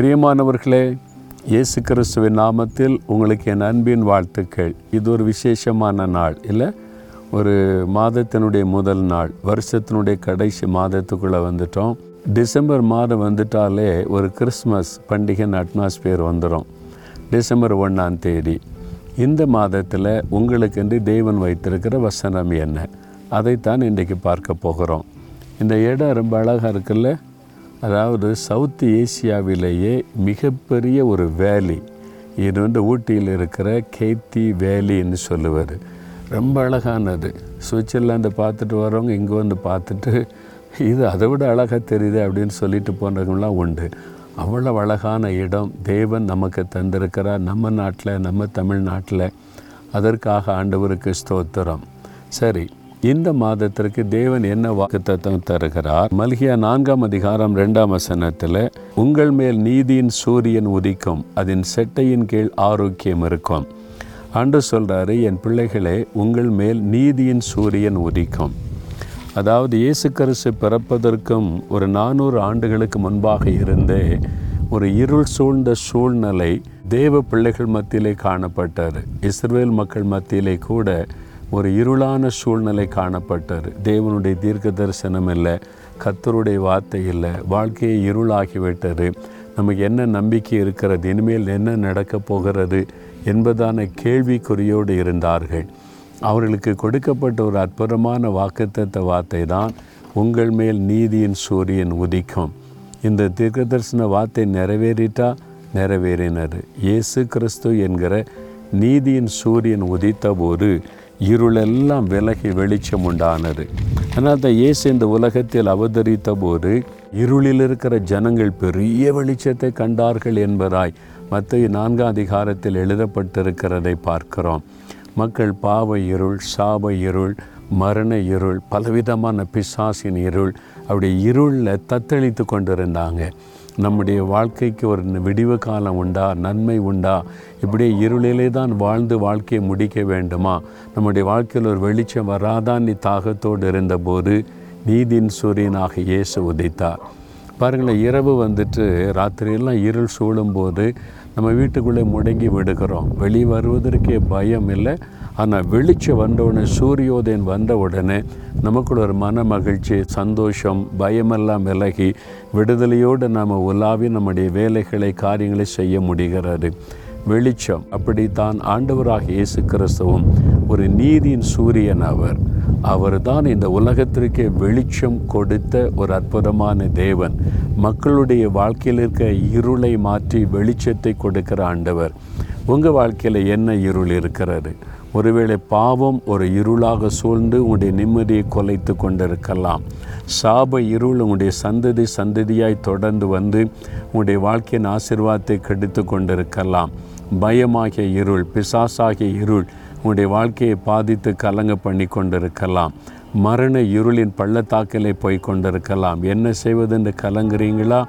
பிரியமானவர்களே இயேசு கிறிஸ்துவின் நாமத்தில் உங்களுக்கு என் அன்பின் வாழ்த்துக்கள். இது ஒரு விசேஷமான நாள் இல்லை? ஒரு மாதத்தினுடைய முதல் நாள் வருஷத்தினுடைய கடைசி மாதத்துக்குள்ளே வந்துட்டோம். டிசம்பர் மாதம் வந்துட்டாலே ஒரு கிறிஸ்மஸ் பண்டிகையின் அட்மாஸ்பியர் வந்துடும் டிசம்பர் ஒன்றாம் தேதி. இந்த மாதத்தில் உங்களுக்கென்று தேவன் வைத்திருக்கிற வசனம் என்ன? அதைத்தான் இன்றைக்கு பார்க்க போகிறோம். இந்த இடம் ரொம்ப அழகாக இருக்குல்ல? அதாவது சவுத் ஏசியாவிலேயே மிகப்பெரிய ஒரு வேலி. இது வந்து ஊட்டியில் இருக்கிற கேத்தி வேலின்னு சொல்லுவார். ரொம்ப அழகானது. சுவிட்சர்லாந்து பார்த்துட்டு வரவங்க இங்கே வந்து பார்த்துட்டு இது அதை விட அழகாக தெரியுது அப்படின்னு சொல்லிட்டு போனவங்களாம் உண்டு. அவ்வளோ அழகான இடம். தேவன் நமக்கு தந்திருக்கிறார். நம்ம நாட்டில் நம்ம தமிழ்நாட்டில். அதற்காக ஆண்டவருக்கு ஸ்தோத்திரம். சரி இந்த மாதத்திற்கு தேவன் என்ன வாக்குத்தத்தம் தருகிறார்? மல்கியா நான்காம் அதிகாரம் ரெண்டாம் வசனத்தில் உங்கள் மேல் நீதியின் சூரியன் உதிக்கும் அதன் செட்டையின் கீழ் ஆரோக்கியம் இருக்கும். அன்று சொல்கிறாரு என் பிள்ளைகளே உங்கள் மேல் நீதியின் சூரியன் உதிக்கும். அதாவது இயேசு கரிசு பிறப்பதற்கும் ஒரு நானூறு ஆண்டுகளுக்கு முன்பாக இருந்தே ஒரு இருள் சூழ்ந்த சூழ்நிலை தேவ பிள்ளைகள் மத்தியிலே காணப்பட்டார் இஸ்ரேல் மக்கள் மத்தியிலே கூட ஒரு இருளான சூழ்நிலை காணப்பட்டார் தேவனுடைய தீர்க்க தரிசனம் இல்லை கத்தருடைய வார்த்தை இல்லை வாழ்க்கையை இருளாகிவிட்டது. நமக்கு என்ன நம்பிக்கை இருக்கிறது? இனிமேல் என்ன நடக்கப் போகிறது என்பதான கேள்விக்குறியோடு இருந்தார்கள். அவர்களுக்கு கொடுக்கப்பட்ட ஒரு அற்புதமான வாக்குத்தத்த வார்த்தை தான் உங்கள் மேல் நீதியின் சூரியன் உதிக்கும். இந்த தீர்க்கதரிசன வார்த்தை நிறைவேறிட்டா? நிறைவேறினது. இயேசு கிறிஸ்து என்கிற நீதியின் சூரியன் உதித்த போது இருளெல்லாம் விலகி வெளிச்சம் உண்டானது. அதனால் தான் இயேசு இந்த உலகத்தில் அவதரித்த போது இருளில் இருக்கிற ஜனங்கள் பெரிய வெளிச்சத்தை கண்டார்கள் என்பதாய் மற்ற நான்காம் அதிகாரத்தில் எழுதப்பட்டிருக்கிறதை பார்க்கிறோம். மக்கள் பாவ இருள் சாப இருள் மரண இருள் பலவிதமான பிசாசின் இருள் அப்படி இருளில் தத்தளித்து கொண்டிருந்தாங்க. நம்முடைய வாழ்க்கைக்கு ஒரு விடிவு காலம் உண்டா? நன்மை உண்டா? இப்படியே இருளிலே தான் வாழ்ந்து வாழ்க்கையை முடிக்க வேண்டுமா? நம்முடைய வாழ்க்கையில் ஒரு வெளிச்சம் வராதான் நீ தாகத்தோடு இருந்தபோது நீதின் சூரியனாக இயேசு உதைத்தார். பாருங்களேன் இரவு வந்துட்டு ராத்திரியெல்லாம் இருள் சூழும்போது நம்ம வீட்டுக்குள்ளே முடங்கி விடுகிறோம். வெளியே வருவதற்கே பயம் இல்லை. ஆனால் வெளிச்சம் வந்தவுடனே சூரியோதயம் வந்த உடனே நமக்குள்ள ஒரு மன மகிழ்ச்சி சந்தோஷம் பயமெல்லாம் விலகி விடுதலையோடு நாம் உலாவி நம்முடைய வேலைகளை காரியங்களை செய்ய முடிகிறது. வெளிச்சம் அப்படித்தான் ஆண்டவராக இயேசு கிறிஸ்துவும் ஒரு நீதியின் சூரியன் அவர். அவர் தான் இந்த உலகத்திற்கே வெளிச்சம் கொடுத்த ஒரு அற்புதமான தேவன். மக்களுடைய வாழ்க்கையில் இருக்க இருளை மாற்றி வெளிச்சத்தை கொடுக்கிற ஆண்டவர். உங்கள் வாழ்க்கையில் என்ன இருள் இருக்கிறது? ஒருவேளை பாவம் ஒரு இருளாக சூழ்ந்து உங்களுடைய நிம்மதியை கொலைத்து கொண்டிருக்கலாம். சாப இருள் உங்களுடைய சந்ததி சந்ததியாய் தொடர்ந்து வந்து உங்களுடைய வாழ்க்கையின் ஆசிர்வாதத்தை கெடுத்து கொண்டிருக்கலாம். பயமாகிய இருள் பிசாசாகிய இருள் உங்களுடைய வாழ்க்கையை பாதித்து கலங்க பண்ணி கொண்டிருக்கலாம். மரண இருளின் பள்ளத்தாக்கிலே போய் கொண்டிருக்கலாம். என்ன செய்வதென்று கலங்குறீங்களா?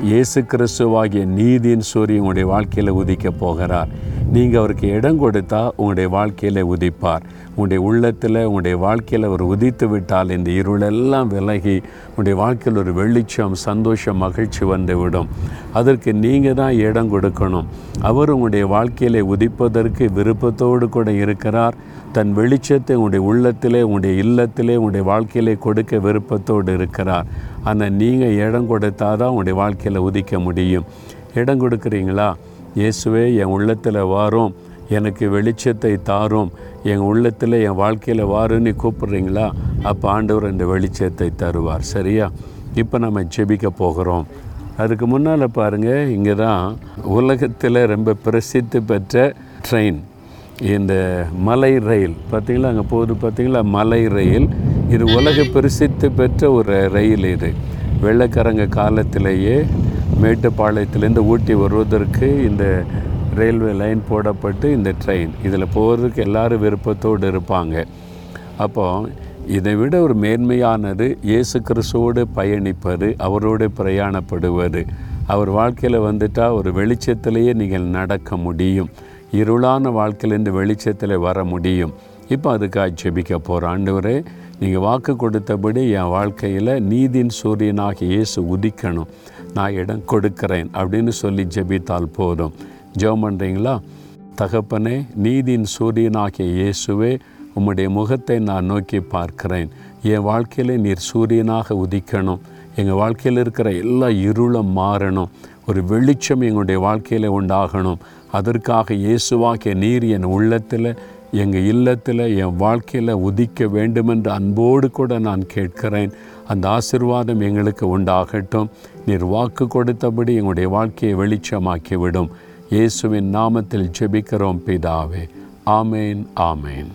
இயேசு கிறிஸ்துவாகிய நீதியின் சூரியன் உங்களுடைய வாழ்க்கையில் உதிக்கப் போகிறார். நீங்கள் அவருக்கு இடம் கொடுத்தா உங்களுடைய வாழ்க்கையில் உதிப்பார். உங்களுடைய உள்ளத்தில் உங்களுடைய வாழ்க்கையில் அவர் உதித்து விட்டால் இந்த இருளெல்லாம் விலகி உங்களுடைய வாழ்க்கையில் ஒரு வெளிச்சம் சந்தோஷம் மகிழ்ச்சி வந்து விடும் அதற்கு நீங்கள் தான் இடம் கொடுக்கணும். அவர் உங்களுடைய வாழ்க்கையில் உதிப்பதற்கு விருப்பத்தோடு கூட இருக்கிறார். தன் வெளிச்சத்தை உங்களுடைய உள்ளத்திலே உங்களுடைய இல்லத்திலே உங்களுடைய வாழ்க்கையிலே கொடுக்க விருப்பத்தோடு இருக்கிறார். ஆனால் நீங்கள் இடம் கொடுத்தா தான் உங்களுடைய வாழ்க்கையில் உதிக்க முடியும். இடம் கொடுக்குறீங்களா? இயேசுவே என் உள்ளத்தில் வாரும். எனக்கு வெளிச்சத்தை தாரும். என் உள்ளத்தில் என் வாழ்க்கையில் வாருன்னு கூப்பிட்றீங்களா? அப்போ ஆண்டவர் இந்த வெளிச்சத்தை தருவார். சரியா? இப்போ நம்ம ஜெபிக்க போகிறோம். அதுக்கு முன்னால் பாருங்கள் இங்கே தான் உலகத்தில் ரொம்ப பிரசித்தி பெற்ற ட்ரெயின் இந்த மலை ரயில். பார்த்திங்களா அங்கே போகுது பார்த்திங்களா மலை ரயில். இது உலக பிரசித்தி பெற்ற ஒரு ரயில் இது. வெள்ளக்காரங்க காலத்திலேயே மேட்டுப்பாளையத்துலேருந்து ஊட்டி வருவதற்கு இந்த ரயில்வே லைன் போடப்பட்டு இந்த ட்ரெயின் இதில் போகிறதுக்கு எல்லோரும் விருப்பத்தோடு இருப்பாங்க. அப்போது இதை விட ஒரு மேன்மையானது இயேசு கிறிஸ்துவோடு பயணிப்பது அவரோடு பிரயாணப்படுவது. அவர் வாழ்க்கையில் வந்துட்டால் ஒரு வெளிச்சத்திலேயே நீங்கள் நடக்க முடியும். இருளான வாழ்க்கையிலேருந்து வெளிச்சத்தில் வர முடியும். இப்போ அதுக்காக ஜெபிக்க போகிற ஆண்டவரே நீங்கள் வாக்கு கொடுத்தபடி என் வாழ்க்கையில் நீதின் சூரியனாக இயேசு உதிக்கணும். நான் இடம் கொடுக்கிறேன் அப்படின்னு சொல்லி ஜெபித்தால் போதும். ஜெபம் பண்ணுறீங்களா தகப்பனே நீதியின் சூரியனாகிய இயேசுவே உம்முடைய முகத்தை நான் நோக்கி பார்க்கிறேன். என் வாழ்க்கையில் நீர் சூரியனாக உதிக்கணும். எங்கள் வாழ்க்கையில் இருக்கிற எல்லா இருளும் மாறணும். ஒரு வெளிச்சம் எங்களுடைய வாழ்க்கையில் உண்டாகணும். அதற்காக இயேசுவாகிய நீர் என் உள்ளத்தில் எங்கள் இல்லத்தில் என் வாழ்க்கையில் உதிக்க வேண்டுமென்று அன்போடு கூட நான் கேட்கிறேன். அந்த ஆசிர்வாதம் எங்களுக்கு உண்டாகட்டும். நீர் வாக்கு கொடுத்தபடி எங்களுடைய வாழ்க்கையை வெளிச்சமாக்கிவிடும். இயேசுவின் நாமத்தில் ஜெபிக்கிறோம் பிதாவே. ஆமேன் ஆமேன்.